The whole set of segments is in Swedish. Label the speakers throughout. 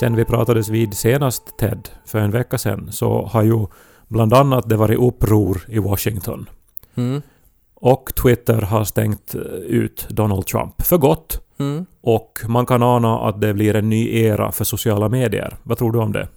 Speaker 1: Sen vi pratades vid senast, Ted, för en vecka sedan, så har ju bland annat det varit uppror i Washington.
Speaker 2: Mm.
Speaker 1: Och Twitter har stängt eh, ut Donald Trump för gott.
Speaker 2: Mm.
Speaker 1: Och man kan ana att det blir en ny era för sociala medier. Vad tror du om det?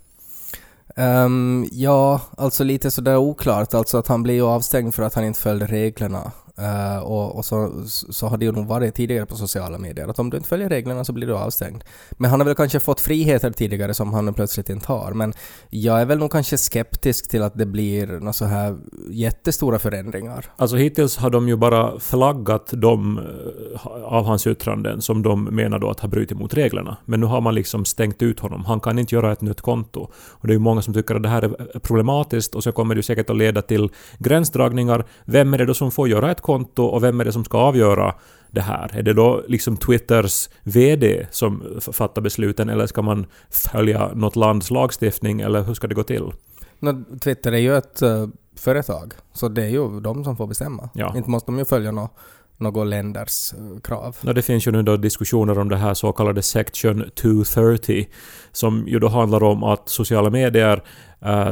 Speaker 2: Ehm, ja, alltså lite sådär oklart. Alltså att han blev ju avstängd för att han inte följde reglerna. Uh, och och så, så har det ju nog varit tidigare på sociala medier, att om du inte följer reglerna så blir du avstängd. Men han har väl kanske fått friheter tidigare som han plötsligt inte har. Men jag är väl nog kanske skeptisk till att det blir några så här jättestora förändringar.
Speaker 1: Alltså hittills har de ju bara flaggat de eh, av hans yttranden som de menar då att har brutit mot reglerna. Men nu har man liksom stängt ut honom. Han kan inte göra ett nytt konto. Och det är ju många som tycker att det här är eh, problematiskt och så kommer det ju säkert att leda till gränsdragningar. Vem är det då som får göra ett konto och vem är det som ska avgöra det här? Är det då liksom Twitters VD som fattar besluten eller ska man följa något lands lagstiftning eller hur ska det gå till?
Speaker 2: Nå, Twitter är ju ett eh, företag, så det är ju de som får bestämma.
Speaker 1: Ja.
Speaker 2: Inte måste de ju följa nå- något länders eh, krav.
Speaker 1: Ja, det finns ju nu då diskussioner om det här så kallade Section 230 som ju då handlar om att sociala medier eh,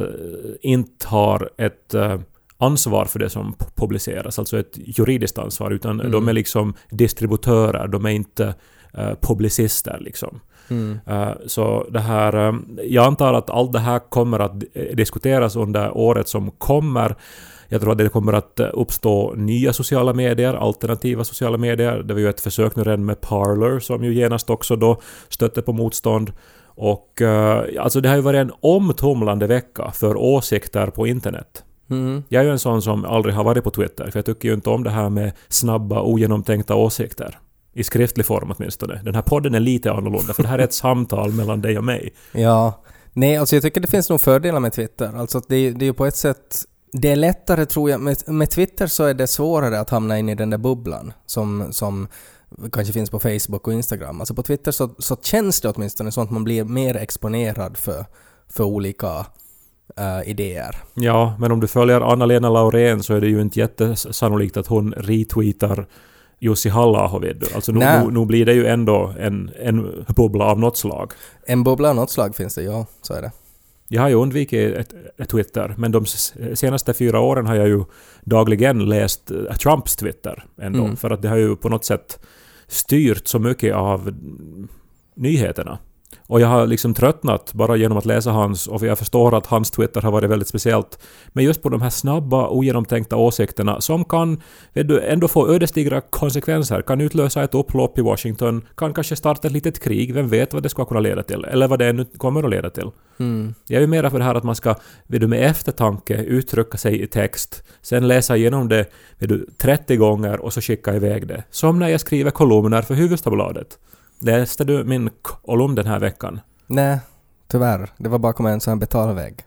Speaker 1: inte har ett eh, ansvar för det som publiceras, alltså ett juridiskt ansvar, utan
Speaker 2: Mm.
Speaker 1: de är liksom distributörer, de är inte eh, publicister liksom.
Speaker 2: Mm.
Speaker 1: Eh, Så det här, eh, jag antar att allt det här kommer att diskuteras under året som kommer. Jag tror att det kommer att uppstå nya sociala medier, alternativa sociala medier. Det var ju ett försök nu redan med Parler som ju genast också då stötte på motstånd. Och alltså det har ju varit en omtumlande vecka för åsikter på internet.
Speaker 2: Mm.
Speaker 1: Jag är ju en sån som aldrig har varit på Twitter, för jag tycker ju inte om det här med snabba, ogenomtänkta åsikter. I skriftlig form åtminstone. Den här podden är lite annorlunda, för det här är ett samtal mellan dig och mig.
Speaker 2: Ja. Nej, alltså jag tycker det finns nog fördelar med Twitter. Alltså det, är ju på ett sätt... Det är lättare tror jag. Med, med Twitter så är det svårare att hamna in i den där bubblan som, som kanske finns på Facebook och Instagram. Alltså på Twitter så, så känns det åtminstone som att man blir mer exponerad för, för olika eh, idéer.
Speaker 1: Ja, men om du följer Anna-Lena Laurén så är det ju inte jättesannolikt att hon retweetar Jussi halla vet du. Alltså nu, nu, nu blir det ju ändå en, en bubbla av något slag.
Speaker 2: En bubbla av något slag finns det, ja, så är det.
Speaker 1: Jag har ju undvikit ett, ett Twitter, men de senaste fyra åren har jag ju dagligen läst eh, Trumps Twitter ändå.
Speaker 2: Mm.
Speaker 1: För att det har ju på något sätt styrt så mycket av nyheterna. Och jag har liksom tröttnat bara genom att läsa hans, och jag förstår att hans Twitter har varit väldigt speciellt. Men just på de här snabba, ogenomtänkta åsikterna som kan vet du, ändå få ödesdigra konsekvenser. Kan utlösa ett upplopp i Washington, kan kanske starta ett litet krig, vem vet vad det ska kunna leda till? Eller vad det nu kommer att leda till.
Speaker 2: Mm.
Speaker 1: Jag är ju mera för det här att man ska vet du, med eftertanke uttrycka sig i text, sen läsa igenom det vet du, 30 gånger och så skicka iväg det. Som när jag skriver kolumner för Hufvudstadsbladet. Läste du min kolumn den här veckan?
Speaker 2: Nej, tyvärr. Det var bakom en sån här betalvägg.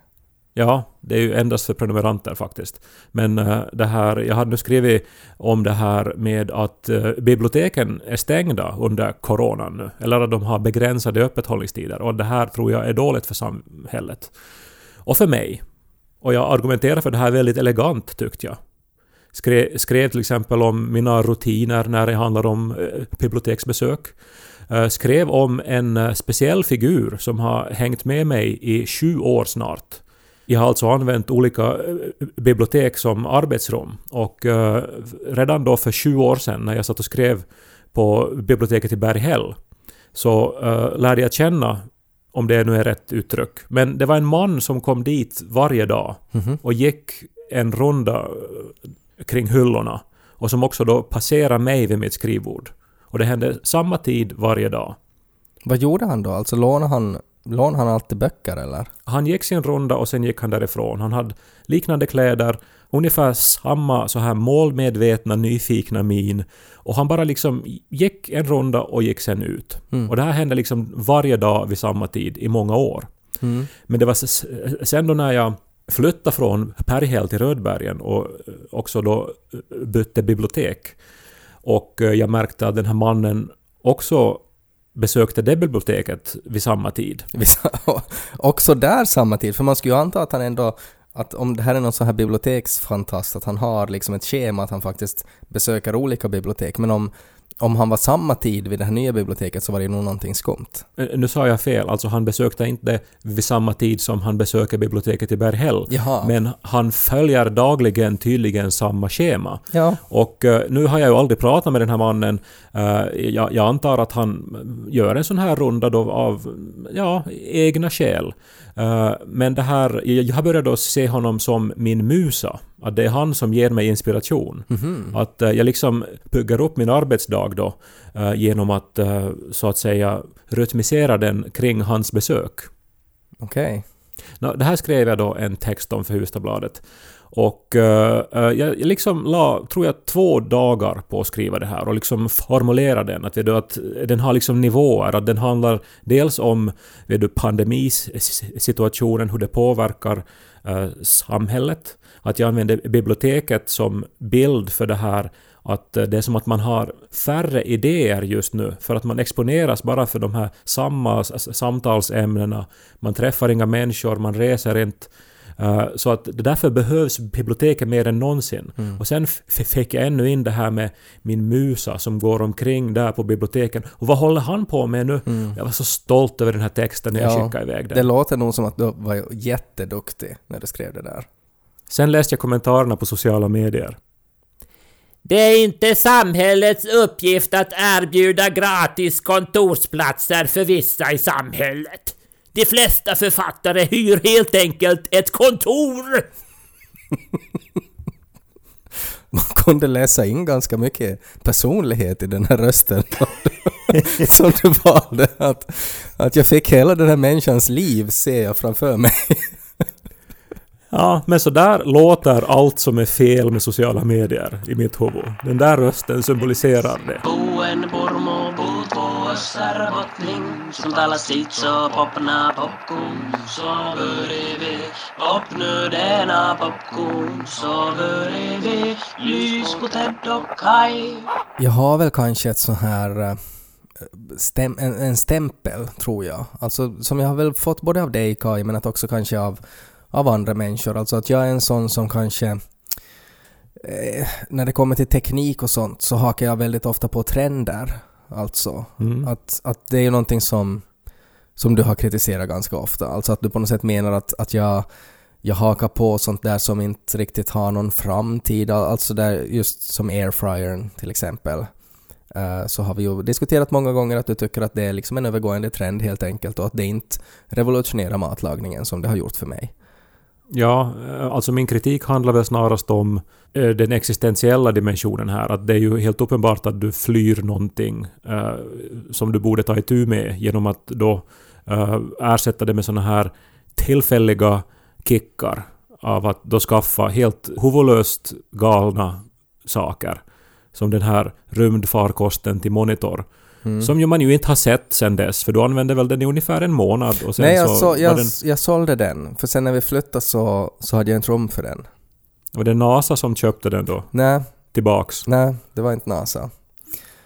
Speaker 1: Ja, det är ju endast för prenumeranter faktiskt. Men eh, det här, jag hade nu skrivit om det här med att eh, biblioteken är stängda under coronan nu. Eller att de har begränsade öppethållningstider. Och det här tror jag är dåligt för samhället. Och för mig. Och jag argumenterar för det här väldigt elegant tyckte jag. Skrev, skrev till exempel om mina rutiner när det handlar om eh, biblioteksbesök. Eh, skrev om en eh, speciell figur som har hängt med mig i sju år snart. Jag har alltså använt olika eh, bibliotek som arbetsrum och redan då för sju år sedan när jag satt och skrev på biblioteket i Berghäll så lärde jag känna, om det nu är rätt uttryck, men det var en man som kom dit varje dag
Speaker 2: Mhm.
Speaker 1: och gick en runda kring hyllorna och som också då passerade mig vid mitt skrivbord. Och det hände samma tid varje dag.
Speaker 2: Vad gjorde han då? Alltså lånade han, lånade han alltid böcker eller?
Speaker 1: Han gick sin runda och sen gick han därifrån. Han hade liknande kläder, ungefär samma så här målmedvetna, nyfikna min. Och han bara liksom gick en runda och gick sen ut.
Speaker 2: Mm.
Speaker 1: Och det här hände liksom varje dag vid samma tid i många år.
Speaker 2: Mm.
Speaker 1: Men det var sen då när jag flyttade från Perihäll till Rödbergen och också då bytte bibliotek och eh, jag märkte att den här mannen också besökte det biblioteket vid samma tid.
Speaker 2: Också där samma tid, för man skulle ju anta att han ändå att om det här är någon sån här biblioteksfantast, att han har liksom ett schema att han faktiskt besöker olika bibliotek, men om, om han var samma tid vid det här nya biblioteket så var det nog någonting skumt.
Speaker 1: Eh, Nu sa jag fel, alltså han besökte inte vid samma tid som han besöker biblioteket i Berghäll.
Speaker 2: Jaha.
Speaker 1: Men han följer dagligen tydligen samma schema.
Speaker 2: Ja.
Speaker 1: Och eh, nu har jag ju aldrig pratat med den här mannen. Eh, jag, jag antar att han gör en sån här runda då av ja, egna skäl. Men det här, jag börjat då se honom som min musa. Att det är han som ger mig inspiration. Att eh, jag liksom bygger upp min arbetsdag då eh, genom att eh, så att säga rytmisera den kring hans besök.
Speaker 2: Okej.
Speaker 1: Nå, det här skrev jag då en text om för Hustadbladet. Och uh, jag liksom la, tror jag, två dagar på att skriva det här och liksom formulera den. Att, vet du, att den har liksom nivåer. Att den handlar dels om vet du, pandemisituationen, hur det påverkar uh, samhället. Att jag använder biblioteket som bild för det här att det är som att man har färre idéer just nu för att man exponeras bara för de här samma samtalsämnena. Man träffar inga människor, man reser inte. Eh, Så att därför behövs biblioteket mer än någonsin. Och sen fick jag ännu in det här med min musa som går omkring där på biblioteken. Och vad håller han på med nu? Jag var så stolt över den här texten när jag
Speaker 2: Ja,
Speaker 1: skickade iväg den.
Speaker 2: Det låter nog som att du var jätteduktig när du skrev det där.
Speaker 1: Sen läste jag kommentarerna på sociala medier.
Speaker 3: Det är inte samhällets uppgift att erbjuda gratis kontorsplatser för vissa i samhället. De flesta författare hyr helt enkelt ett kontor.
Speaker 2: Man kunde läsa in ganska mycket personlighet i den här rösten som du valde. Att, att jag fick hela den här människans liv ser jag framför mig.
Speaker 1: Ja, men så där låter allt som är fel med sociala medier i mitt huvud. Den där rösten symboliserar det.
Speaker 4: Buen purmu bottning Som talas dit så popna popcorn Så börjar vi Popnu denna popcorn Så börjar vi Lys på Ted och Kai
Speaker 2: Jag har väl kanske ett sån här eh, stäm, en, en stämpel, tror jag. Alltså som jag har väl fått både av dig Kai, men att också kanske av, av andra människor. Alltså att jag är en sån som kanske eh, när det kommer till teknik och sånt så hakar jag väldigt ofta på trender. Alltså.
Speaker 1: Mm.
Speaker 2: Att, att det är ju någonting som, som du har kritiserat ganska ofta. Alltså att du på något sätt menar att, att jag, jag hakar på sånt där som inte riktigt har någon framtid. Alltså där just som airfryern till exempel. Eh, så har vi ju diskuterat många gånger att du tycker att det är liksom en övergående trend helt enkelt och att det inte revolutionerar matlagningen som det har gjort för mig.
Speaker 1: Ja, eh, alltså min kritik handlar väl snarast om eh, den existentiella dimensionen här. Att det är ju helt uppenbart att du flyr någonting eh, som du borde ta itu med genom att då eh, ersätta det med såna här tillfälliga kickar av att då skaffa helt huvudlöst galna saker. Som den här rymdfarkosten till monitor.
Speaker 2: Mm.
Speaker 1: Som ju man ju inte har sett sen dess, för du använde väl den i ungefär en månad och sen
Speaker 2: Nej, jag,
Speaker 1: så
Speaker 2: så, jag,
Speaker 1: den...
Speaker 2: jag sålde den. För sen när vi flyttade så, så hade jag inte rum för den.
Speaker 1: Var det NASA som köpte den då?
Speaker 2: Nej,
Speaker 1: Tillbaks?
Speaker 2: nej, det var inte NASA.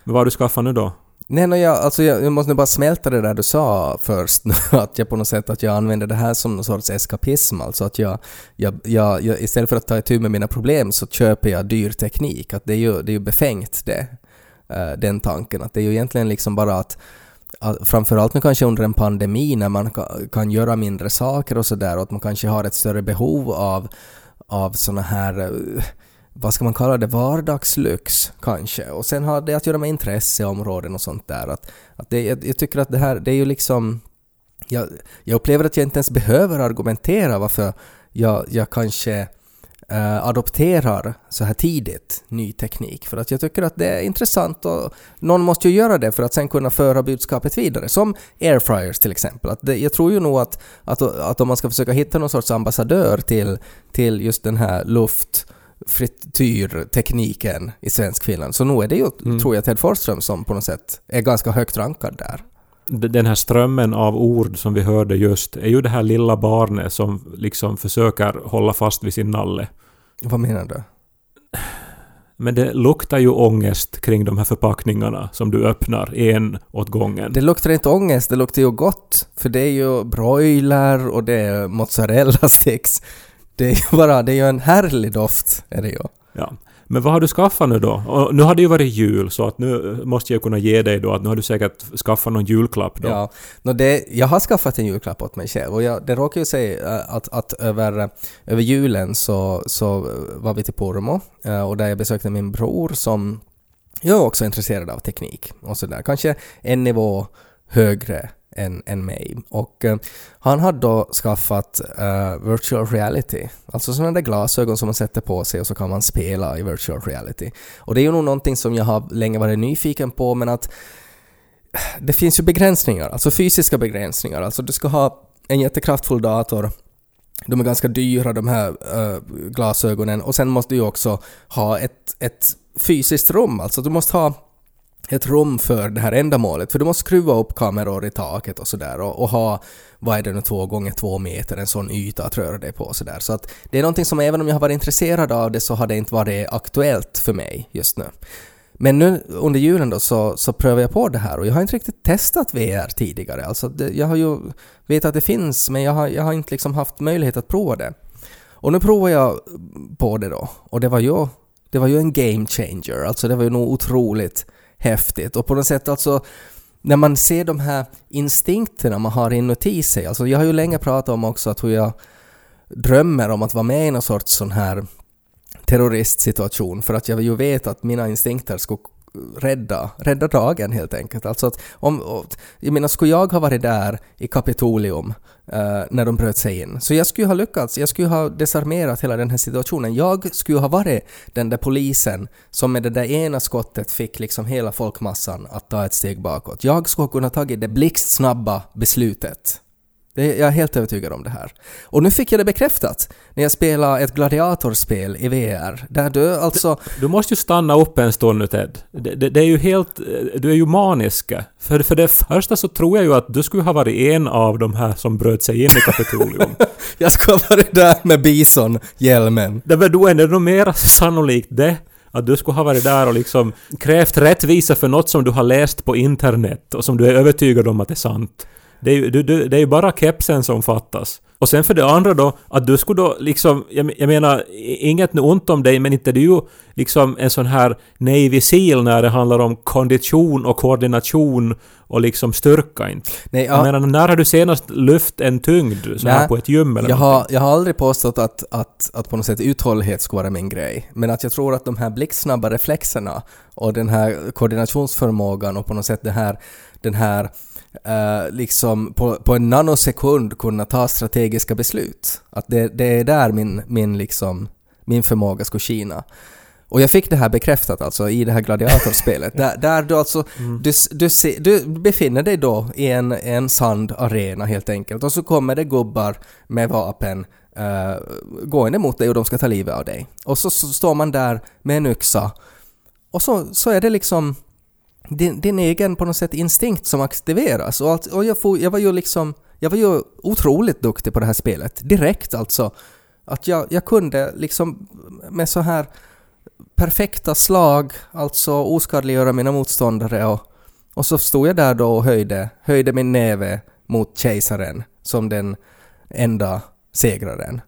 Speaker 1: Men vad har du skaffat nu då?
Speaker 2: Nej, no, jag, alltså jag, jag måste nu bara smälta det där du sa först. att jag på något sätt att jag använder det här som någon sorts eskapism. Alltså att jag, jag, jag, jag istället för att ta itu med mina problem så köper jag dyr teknik. Att det är ju, det är ju befängt det. Eh, den tanken. Att det är ju egentligen liksom bara att att framförallt nu kanske under en pandemi när man ka- kan göra mindre saker och sådär och att man kanske har ett större behov av, av såna här eh, vad ska man kalla det, vardagslyx kanske. Och sen har det att göra med intresseområden och sånt där. Att, att det, jag, jag tycker att det här, det är ju liksom... Jag, jag upplever att jag inte ens behöver argumentera varför jag, jag kanske eh, adopterar så här tidigt ny teknik. För att jag tycker att det är intressant och någon måste ju göra det för att sen kunna föra budskapet vidare. Som airfryers till exempel. Att det, jag tror ju nog att, att, att om man ska försöka hitta någon sorts ambassadör till, till just den här luft frityrtekniken i svensk Finland. Så nog är det ju,
Speaker 1: Mm.
Speaker 2: tror jag, Ted Forsström som på något sätt är ganska högt rankad där.
Speaker 1: Den här strömmen av ord som vi hörde just är ju det här lilla barnet som liksom försöker hålla fast vid sin nalle.
Speaker 2: Vad menar du?
Speaker 1: Men det luktar ju ångest kring de här förpackningarna som du öppnar en åt gången.
Speaker 2: Det luktar inte ångest, det luktar ju gott. För det är ju broiler och det är mozzarella sticks. Det är ju bara, det är ju en härlig doft, är det ju.
Speaker 1: Ja. Men vad har du skaffat nu då? Och nu har det ju varit jul så att nu eh, måste jag kunna ge dig då att nu har du säkert skaffat någon julklapp då.
Speaker 2: Ja. Det, jag har skaffat en julklapp åt mig själv och jag, det råkar ju säga eh, att, att över, eh, över julen så, så var vi till Pormo och där jag besökte min bror som jag är också intresserad av teknik och sådär. Kanske en nivå högre än, än mig. Och eh, han hade då skaffat eh, virtual reality, alltså sådana där glasögon som man sätter på sig och så kan man spela i virtual reality. Och det är ju nog någonting som jag har länge varit nyfiken på men att eh, det finns ju begränsningar, alltså fysiska begränsningar. Alltså du ska ha en jättekraftfull dator, de är ganska dyra de här uh, glasögonen och sen måste du ju också ha ett, ett fysiskt rum, alltså du måste ha ett rum för det här ändamålet. För du måste skruva upp kameror i taket och sådär och, och ha, vad är det nu, två gånger två meter, en sån yta att röra dig på och sådär. Så att det är någonting som även om jag har varit intresserad av det så har det inte varit aktuellt för mig just nu. Men nu under julen då så, så prövar jag på det här och jag har inte riktigt testat VR tidigare. Alltså det, jag har ju vet att det finns men jag har, jag har inte liksom haft möjlighet att prova det. Och nu provar jag på det då och det var ju, det var ju en game changer. Alltså det var ju nog otroligt häftigt och på något sätt alltså när man ser de här instinkterna man har inuti sig. Alltså jag har ju länge pratat om också att hur jag drömmer om att vara med i någon sorts sån här terroristsituation för att jag ju vet att mina instinkter skulle rädda, rädda dagen helt enkelt. Alltså att om, jag menar, skulle jag ha varit där i Kapitolium eh, när de bröt sig in, så jag skulle ha lyckats, jag skulle ha desarmerat hela den här situationen. Jag skulle ha varit den där polisen som med det där ena skottet fick liksom hela folkmassan att ta ett steg bakåt. Jag skulle ha kunnat tagit det blixtsnabba beslutet jag är helt övertygad om det här. Och nu fick jag det bekräftat när jag spelade ett gladiatorspel i VR. Där du alltså...
Speaker 1: Du måste ju stanna upp en stund nu Ted. Det, det, det är ju helt... Du är ju manisk. För, för det första så tror jag ju att du skulle ha varit en av de här som bröt sig in i Kapitolium.
Speaker 2: jag skulle ha varit där med bison-hjälmen.
Speaker 1: det var då är det nog mer sannolikt det. Att du skulle ha varit där och liksom krävt rättvisa för något som du har läst på internet och som du är övertygad om att det är sant. Det är ju, du, du, det är ju bara kepsen som fattas. Och sen för det andra då, att du skulle då liksom, jag, jag menar, inget nu ont om dig, men inte ju liksom en sån här Navy Seal när det handlar om kondition och koordination och liksom styrka inte.
Speaker 2: Nej,
Speaker 1: Jag
Speaker 2: jag,
Speaker 1: menar, när har du senast lyft en tyngd så här
Speaker 2: Nej,
Speaker 1: på ett gym eller
Speaker 2: jag,
Speaker 1: någonting?
Speaker 2: har, jag har aldrig påstått att, att, att på något sätt uthållighet skulle vara min grej. Men att jag tror att de här blixtsnabba reflexerna och den här koordinationsförmågan och på något sätt det här, den här eh, liksom på, på en nanosekund kunna ta strategiska beslut. Att det, det är där min, min, liksom, min förmåga skulle skina. Och jag fick det här bekräftat alltså i det här gladiatorspelet. där, där du alltså, du, s- du, se, du befinner dig då i en, en sandarena helt enkelt och så kommer det gubbar med vapen uh, gående mot dig och de ska ta livet av dig. Och så, så står man där med en yxa och så, så är det liksom din, din egen på något sätt instinkt som aktiveras. Och, allt, och jag, får, jag var ju liksom, jag var ju otroligt duktig på det här spelet. Direkt alltså. Att jag, jag kunde liksom med så här perfekta slag, alltså oskadliggöra mina motståndare och, och så stod jag där då och höjde, höjde min näve mot kejsaren som den enda segraren.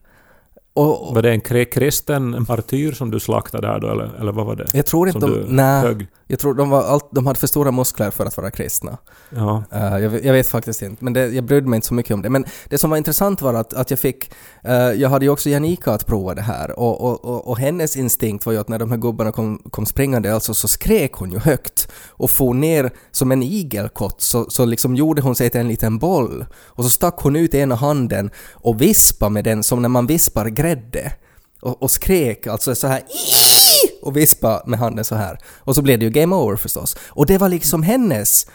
Speaker 2: Och, och
Speaker 1: Var det en kri- kristen martyr som du slaktade där då, eller, eller vad var det?
Speaker 2: jag tror inte
Speaker 1: som
Speaker 2: de...
Speaker 1: du
Speaker 2: Nej,
Speaker 1: högg?
Speaker 2: Jag tror de, var allt, de hade för stora muskler för att vara kristna.
Speaker 1: Ja.
Speaker 2: Eh, jag, vet- jag vet faktiskt inte, men det, jag brydde mig inte så mycket om det. Men det som var intressant var att, att jag fick... eh, jag hade ju också Janika att prova det här och, och, och, och hennes instinkt var ju att när de här gubbarna kom, kom springande alltså, så skrek hon ju högt och for ner som en igelkott så, så liksom gjorde hon sig till en liten boll och så stack hon ut ena handen och vispade med den som när man vispar grädde. och, och skrek alltså så här "Ii!" Och vispa med handen så här. Och så blev det ju game over förstås. Och det var liksom hennes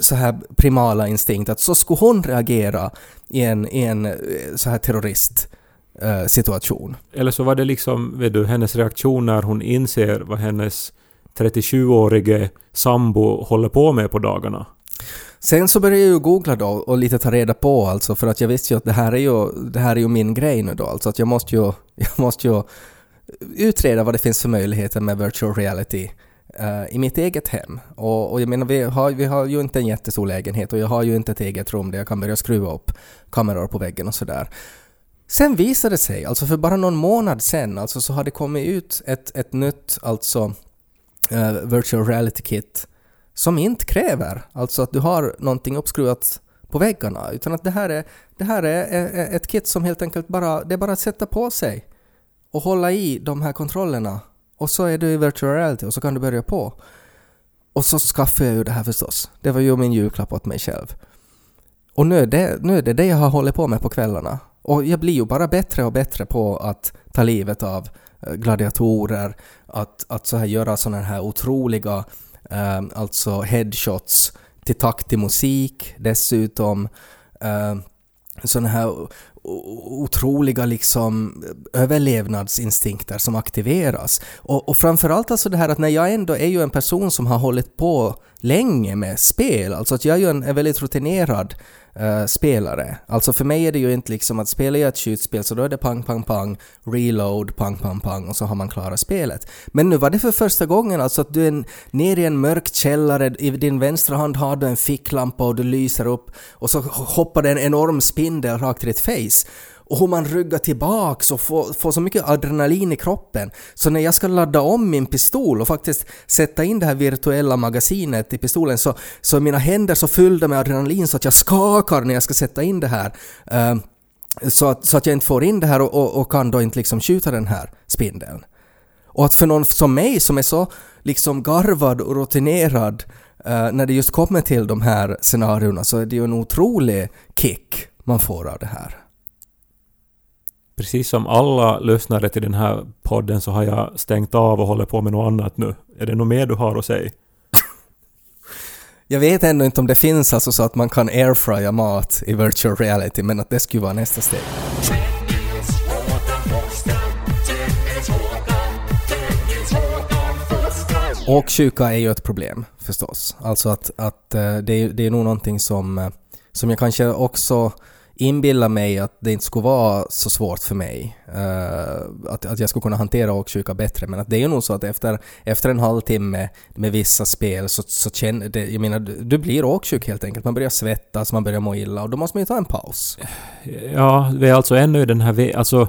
Speaker 2: så här primala instinkt att så skulle hon reagera i en, i en eh, så här terrorist eh, situation.
Speaker 1: Eller så var det liksom, vet du, hennes reaktion när hon inser vad hennes 37-årige sambo håller på med på dagarna.
Speaker 2: Sen så började jag ju googla då och lite ta reda på alltså för att jag visste ju att det här är ju, det här är ju min grej nu då alltså att jag måste ju, jag måste ju utreda vad det finns för möjligheter med virtual reality eh, i mitt eget hem. Och, och jag menar vi har, vi har ju inte en jättestor lägenhet och jag har ju inte ett eget rum där jag kan börja skruva upp kameror på väggen och sådär. Sen visade det sig, alltså för bara någon månad sen, alltså så har det kommit ut ett, ett nytt alltså uh, virtual reality kit som inte kräver alltså att du har någonting uppskruvat på väggarna utan att det här är, det här är är ett kit som helt enkelt bara, det är bara att sätta på sig och hålla i de här kontrollerna och så är du i virtual reality och så kan du börja på. Och så skaffade jag ju det här förstås. Det var ju min julklapp åt mig själv. Och nu är, det, nu är det det jag har hållit på med på kvällarna. Och jag blir ju bara bättre och bättre på att ta livet av eh, gladiatorer, att, att så här göra sådana här otroliga eh, alltså headshots till takt till musik dessutom. Eh, sådana här otroliga liksom överlevnadsinstinkter som aktiveras. Och, och framförallt alltså det här att när jag ändå är ju en person som har hållit på länge med spel, alltså att jag är ju en, en väldigt rutinerad uh, spelare. Alltså för mig är det ju inte liksom att spela jag ett skjutspel så då är det pang, pang, pang, reload, pang, pang, pang och så har man klarat spelet. Men nu var det för första gången alltså att du är nere i en mörk källare, i din vänstra hand har du en ficklampa och du lyser upp och så hoppar det en enorm spindel rakt i ditt face. Och hur man ryggar tillbaks och får, får så mycket adrenalin i kroppen. Så när jag ska ladda om min pistol och faktiskt sätta in det här virtuella magasinet i pistolen så, så är mina händer så fyllda med adrenalin så att jag skakar när jag ska sätta in det här. Uh, så, att, så att jag inte får in det här och, och, och kan då inte liksom skjuta den här spindeln. Och att för någon som mig som är så liksom garvad och rutinerad eh, när det just kommer till de här scenarierna så är det ju en otrolig kick man får av det här.
Speaker 1: Precis som alla lyssnare till den här podden så har jag stängt av och håller på med något annat nu. Är det något mer du har att säga?
Speaker 2: Jag vet ännu inte om det finns alltså så att man kan airfrya mat i virtual reality men att det skulle vara nästa steg. Och sjuka är ju ett problem förstås. Alltså att, att eh, det, är, det är nog någonting som, eh, som jag kanske också inbilla mig att det inte skulle vara så svårt för mig. Uh, att, att jag skulle kunna hantera åksjuka bättre. Men att det är ju nog så att efter, efter en halvtimme med vissa spel så, så känner det, jag menar, du du blir åksjuk helt enkelt. Man börjar svettas, man börjar må illa och då måste man ju ta en paus.
Speaker 1: Ja, vi är alltså ännu i den här... Alltså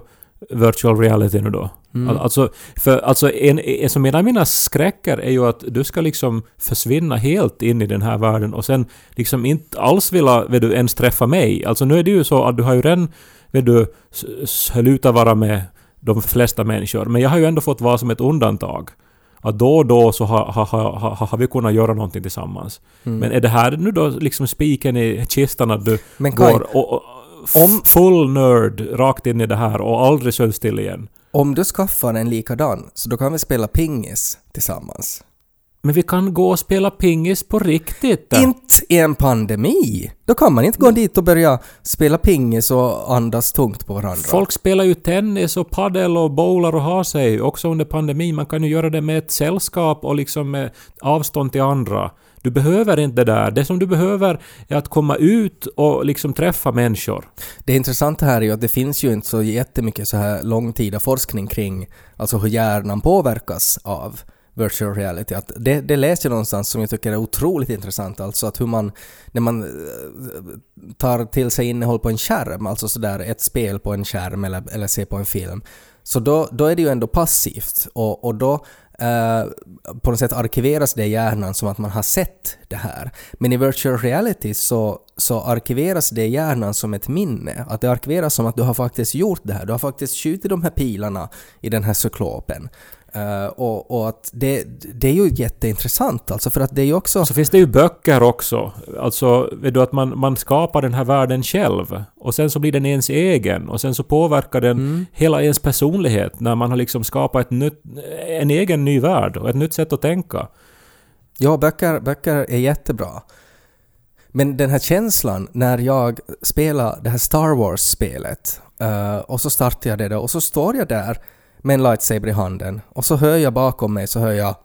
Speaker 1: virtual reality nu då.
Speaker 2: Mm.
Speaker 1: Al- Alltså, för alltså en, en som en av mina skräcker är ju att du ska liksom försvinna helt in i den här världen och sen liksom inte alls vilja vet du, ens träffa mig. Alltså nu är det ju så att du har ju redan vet du, s- slutat vara med de flesta människor. Men jag har ju ändå fått vara som ett undantag. Att då och då så har, har, har, har, har vi kunnat göra någonting tillsammans.
Speaker 2: Mm.
Speaker 1: Men är det här nu då liksom spiken i kistan att du
Speaker 2: Men Kai,
Speaker 1: går och, och,
Speaker 2: om-
Speaker 1: full nörd rakt in i det här och aldrig söll still igen.
Speaker 2: om du skaffar en likadan så då kan vi spela pingis tillsammans.
Speaker 1: Men vi kan gå och spela pingis på riktigt.
Speaker 2: Inte i en pandemi! Då kan man inte gå dit och börja spela pingis och andas tungt på varandra.
Speaker 1: Folk spelar ju tennis och paddel och bowlar och har sig också under pandemin. Man kan ju göra det med ett sällskap och liksom med avstånd till andra. Du behöver inte det där. Det som du behöver är att komma ut och liksom träffa människor.
Speaker 2: Det intressanta här är ju att det finns ju inte så jättemycket så här långtida forskning kring alltså hur hjärnan påverkas av virtual reality. Att det, det läste jag någonstans som jag tycker är otroligt intressant, alltså att hur man, när man eh, tar till sig innehåll på en skärm, alltså sådär ett spel på en skärm eller, eller ser på en film, så då, då är det ju ändå passivt och, och då eh, på något sätt arkiveras det i hjärnan som att man har sett det här. Men i virtual reality så, så arkiveras det i hjärnan som ett minne. Att det arkiveras som att du har faktiskt gjort det här. Du har faktiskt skjutit de här pilarna i den här cyklopen. Eh, och, och att det, det är ju jätteintressant alltså för att det är ju också...
Speaker 1: Så finns det ju böcker också. Alltså, vet du att man, man skapar den här världen själv. Och sen så blir den ens egen. Och sen så påverkar den
Speaker 2: Mm.
Speaker 1: hela ens personlighet när man har liksom skapat ett nytt, en egen ny värld och ett nytt sätt att tänka.
Speaker 2: Ja, böcker, böcker är jättebra. Men den här känslan när jag spelar det här Star Wars-spelet eh, och så startar jag det då och så står jag där med en lightsaber i handen och så hör jag bakom mig så hör jag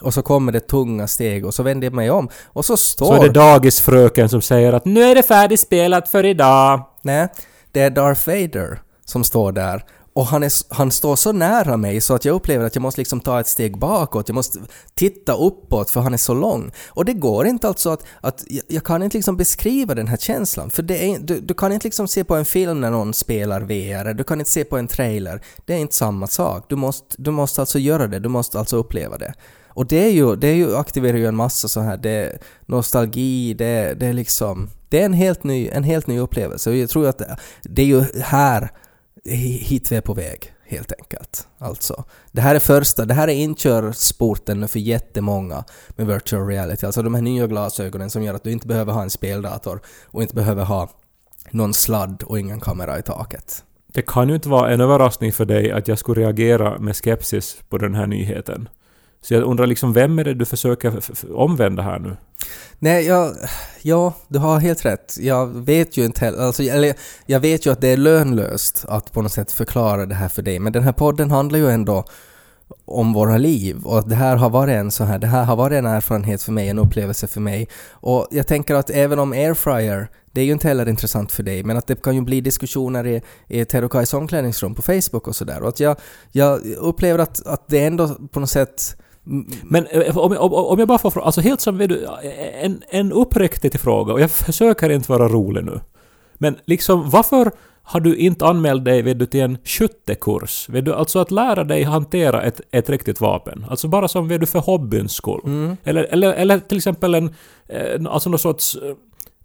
Speaker 2: och så kommer det tunga steg och så vänder jag mig om och så står...
Speaker 1: Så är det dagisfröken som säger att nu är det färdigspelat för idag.
Speaker 2: Nej, det är Darth Vader som står där. Och han, är, han står så nära mig så att jag upplever att jag måste liksom ta ett steg bakåt, jag måste titta uppåt för han är så lång. Och det går inte alltså att, att jag, kan inte liksom beskriva den här känslan, för det är, du, du kan inte liksom se på en film när någon spelar VR, du kan inte se på en trailer. Det är inte samma sak. Du måste, du måste alltså göra det, du måste alltså uppleva det. Och det är ju, det är ju, aktiverar ju en massa så här, det, nostalgi, det, det är liksom, det är en helt ny, en helt ny upplevelse. Och jag tror att det, det är ju här hit vi är på väg, helt enkelt. Alltså, det här är första, det här är inkörsporten för jättemånga med virtual reality. Alltså de här nya glasögonen som gör att du inte behöver ha en speldator och inte behöver ha någon sladd och ingen kamera i taket.
Speaker 1: Det kan ju inte vara en överraskning för dig att jag skulle reagera med skepsis på den här nyheten. Så jag undrar liksom, vem är det du försöker omvända här nu?
Speaker 2: Nej, jag, ja, du har helt rätt. Jag vet ju inte heller, alltså, eller jag vet ju att det är lönlöst att på något sätt förklara det här för dig, men den här podden handlar ju ändå om våra liv och att det här har varit en så här, det här har varit en erfarenhet för mig, en upplevelse för mig. Och jag tänker att även om airfryer, det är ju inte heller intressant för dig, men att det kan ju bli diskussioner i, i Terokais omklädningsrum på Facebook och sådär. Och att jag, jag upplever att, att det ändå på något sätt
Speaker 1: men eh, om, om, om jag bara får fråga, alltså helt som vet du, en, en uppriktig fråga, och jag försöker inte vara rolig nu. Men liksom, varför har du inte anmält dig vet du, till en skyttekurs? Vet du, alltså att lära dig hantera ett, ett riktigt vapen. Alltså bara som vet du, för hobbyns skull. Eller, eller, eller till exempel en, eh, alltså någon sorts eh,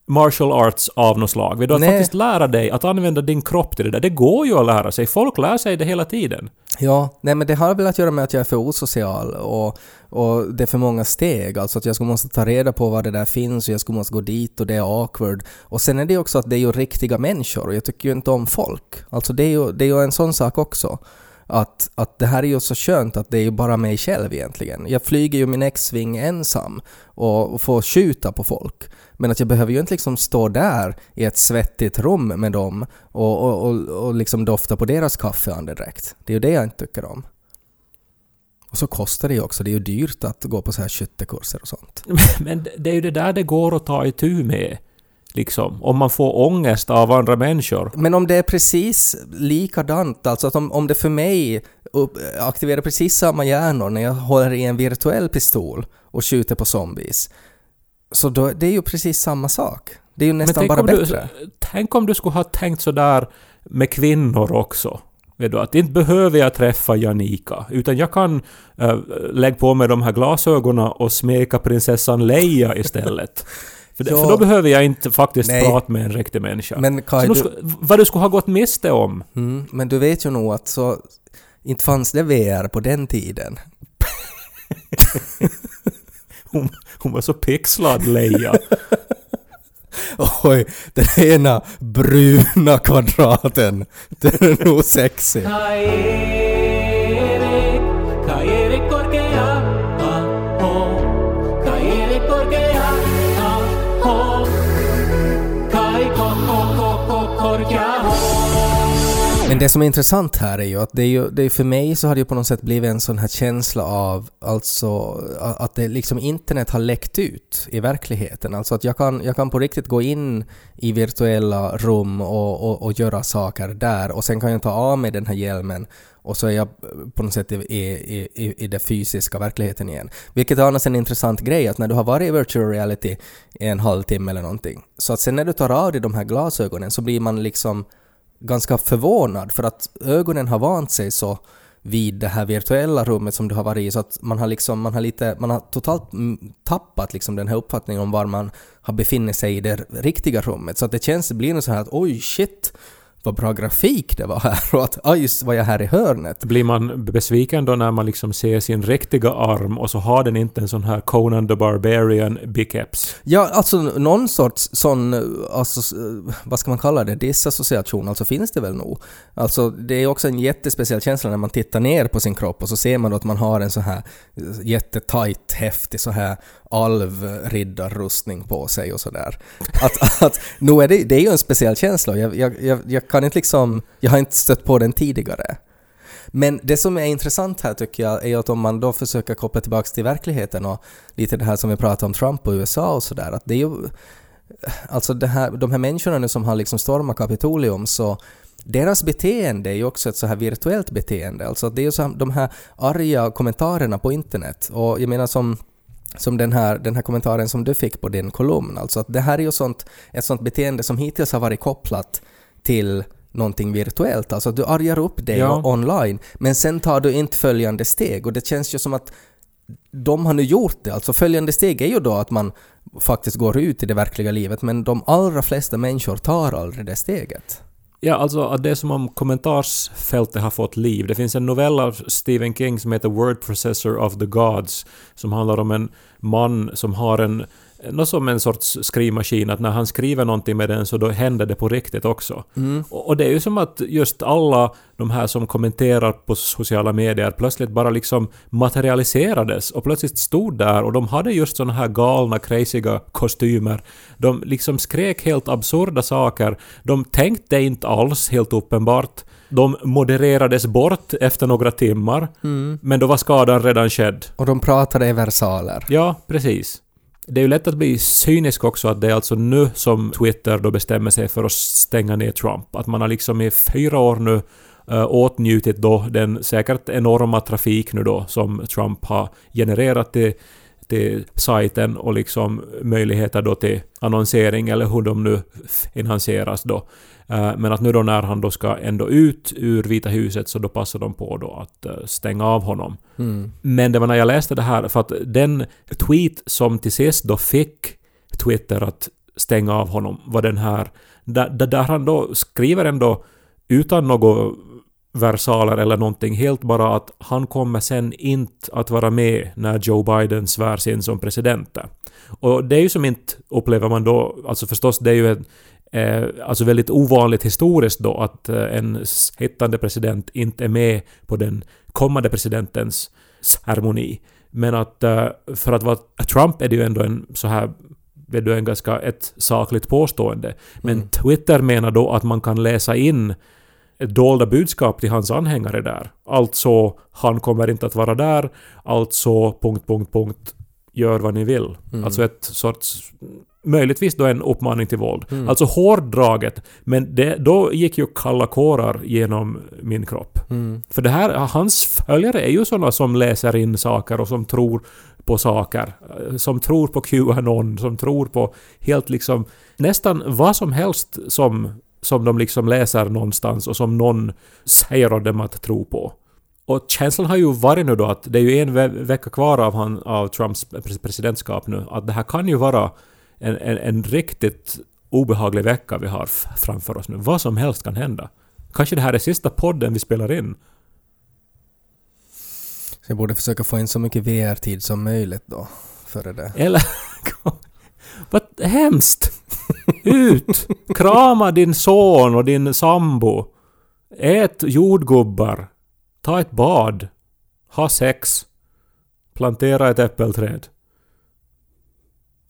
Speaker 1: martial arts av något slag. Vet du,
Speaker 2: Nej.
Speaker 1: faktiskt lära dig att använda din kropp till det där. Det går ju att lära sig. Folk lär sig det hela tiden.
Speaker 2: Ja, nej men det har väl att göra med att jag är för osocial och, och det är för många steg. Alltså att jag skulle måste ta reda på vad det där finns och jag skulle måste gå dit och det är awkward. Och sen är det ju också att det är ju riktiga människor och jag tycker ju inte om folk. Alltså det är ju, det är ju en sån sak också. Att, att det här är ju så skönt att det är ju bara mig själv egentligen. Jag flyger ju min X-Wing ensam och, och får skjuta på folk. Men att jag behöver ju inte liksom stå där i ett svettigt rum med dem och, och, och, och liksom dofta på deras kaffeandedräkt. Det är ju det jag inte tycker om. Och så kostar det ju också, det är ju dyrt att gå på så här skyttekurser och sånt.
Speaker 1: Men det är ju det där det går att ta itu med. Liksom. Om man får ångest av andra människor.
Speaker 2: Men om det är precis likadant, alltså att om, om det för mig upp, aktiverar precis samma hjärnor när jag håller i en virtuell pistol och skjuter på zombies, så då, det är ju precis samma sak. Det är ju nästan bara
Speaker 1: om du,
Speaker 2: bättre.
Speaker 1: tänk om du skulle ha tänkt sådär med kvinnor också. Vet du, att inte behöver jag träffa Janika, utan jag kan äh, lägga på mig de här glasögonen och smeka prinsessan Leia istället. För, det,
Speaker 2: Ja.
Speaker 1: för då behöver jag inte faktiskt
Speaker 2: Nej.
Speaker 1: prata med en riktig människa.
Speaker 2: Men Kai, du,
Speaker 1: skulle, vad du skulle ha gått miste om.
Speaker 2: mm, men du vet ju nog att så inte fanns det VR på den tiden.
Speaker 1: Hon, hon var så pixlad, Leia.
Speaker 2: Oj, den ena bruna kvadraten, den är nog sexy. Det som är intressant här är ju att det är ju, det är för mig så har det ju på något sätt blivit en sån här känsla av alltså att det liksom internet har läckt ut i verkligheten. Alltså att jag kan, jag kan på riktigt gå in i virtuella rum och, och, och göra saker där och sen kan jag ta av mig den här hjälmen och så är jag på något sätt i, i, i, i den fysiska verkligheten igen. Vilket är annars en intressant grej att när du har varit i virtual reality i en halvtimme eller någonting så att sen när du tar av dig de här glasögonen så blir man liksom ganska förvånad för att ögonen har vant sig så vid det här virtuella rummet som du har varit i så att man har liksom, man har lite, man har totalt tappat liksom den här uppfattningen om var man har befinner sig i det riktiga rummet. Så att det känns, det blir nog så här att oj shit, vad bra grafik det var här och att just var jag här i hörnet.
Speaker 1: Blir man besviken då när man liksom ser sin riktiga arm och så har den inte en sån här Conan the Barbarian biceps?
Speaker 2: Ja, alltså någon sorts sån, alltså, vad ska man kalla det, disassociation, alltså finns det väl nog. Alltså det är också en jättespeciell känsla när man tittar ner på sin kropp och så ser man då att man har en så här jättetajt, häftig så här alvriddarrustning på sig och sådär. Att, att, nu är det, det är ju en speciell känsla, jag, jag, jag, jag kan inte liksom, jag har inte stött på den tidigare. Men det som är intressant här tycker jag är att om man då försöker koppla tillbaka till verkligheten och lite det här som vi pratade om Trump och USA och sådär, att det är ju Alltså det här, de här människorna nu som har liksom stormat Kapitolium så deras beteende är ju också ett så här virtuellt beteende. Alltså det är ju så här, de här arga kommentarerna på internet. Och jag menar som som den här, den här kommentaren som du fick på din kolumn. Alltså att det här är ju sånt, ett sånt beteende som hittills har varit kopplat till någonting virtuellt. Alltså du argar upp dig
Speaker 1: Ja.
Speaker 2: online, men sen tar du inte följande steg. Och det känns ju som att de har nu gjort det. Alltså följande steg är ju då att man faktiskt går ut i det verkliga livet, men de allra flesta människor tar aldrig det steget.
Speaker 1: Ja, alltså att det är som om kommentarsfältet har fått liv. Det finns en novell av Stephen King som heter Word Processor of the Gods som handlar om en man som har en något som en sorts skrivmaskin, att när han skriver någonting med den så då händer det på riktigt också. Och, och det är ju som att just alla de här som kommenterar på sociala medier plötsligt bara liksom materialiserades och plötsligt stod där och de hade just såna här galna, crazyga kostymer. De liksom skrek helt absurda saker. De tänkte inte alls, helt uppenbart. De modererades bort efter några timmar, men då var skadan redan skedd.
Speaker 2: Och de pratade i versaler.
Speaker 1: Ja, precis. Det är ju lätt att bli cynisk också att det är alltså nu som Twitter då bestämmer sig för att stänga ner Trump. Att man har liksom i fyra år nu äh, åtnjutit då den säkert enorma trafik nu då som Trump har genererat till, till sajten och liksom möjligheter då till annonsering eller hur de nu finansieras då. Äh, Men att nu då när han då ska ändå ut ur Vita huset så då passar de på då att äh, stänga av honom. Men det var när jag läste det här, för att den tweet som till sist då fick Twitter att stänga av honom var den här, där, där han då skriver ändå utan något versaler eller någonting, helt bara att han kommer sen inte att vara med när Joe Biden svärs in som president. Och det är ju som inte, upplever man då, alltså förstås det är ju en Eh, alltså väldigt ovanligt historiskt då att eh, en sittande president inte är med på den kommande presidentens ceremoni. Men att eh, för att vara Trump är det ju ändå en så här vet du, en ganska ett sakligt påstående. Men Twitter menar då att man kan läsa in ett dolda budskap till hans anhängare där. Alltså, han kommer inte att vara där. Alltså, punkt, punkt, punkt. Gör vad ni vill. Alltså ett sorts möjligtvis då en uppmaning till våld. Alltså hårdraget, men det, då gick ju kalla kårar genom min kropp. För det här, hans följare är ju sådana som läser in saker och som tror på saker. eh, Som tror på Qanon, som tror på helt liksom nästan vad som helst som, som de liksom läser någonstans och som någon säger åt dem att tro på. Och känslan har ju varit nu då att det är ju en ve- vecka kvar av, han, av Trumps pres- presidentskap nu, att det här kan ju vara en, en, en riktigt obehaglig vecka vi har framför oss nu. Vad som helst kan hända. Kanske det här är sista podden vi spelar in.
Speaker 2: Så jag borde försöka få in så mycket VR-tid som möjligt då, före det.
Speaker 1: Eller... Vad hemskt! Ut! Krama din son och din sambo. Ät jordgubbar. Ta ett bad. Ha sex. Plantera ett äppelträd.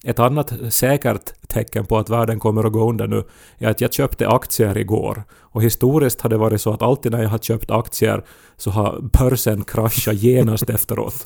Speaker 1: Ett annat säkert tecken på att världen kommer att gå under nu är att jag köpte aktier igår. Och historiskt har det varit så att alltid när jag har köpt aktier så har börsen kraschat genast efteråt.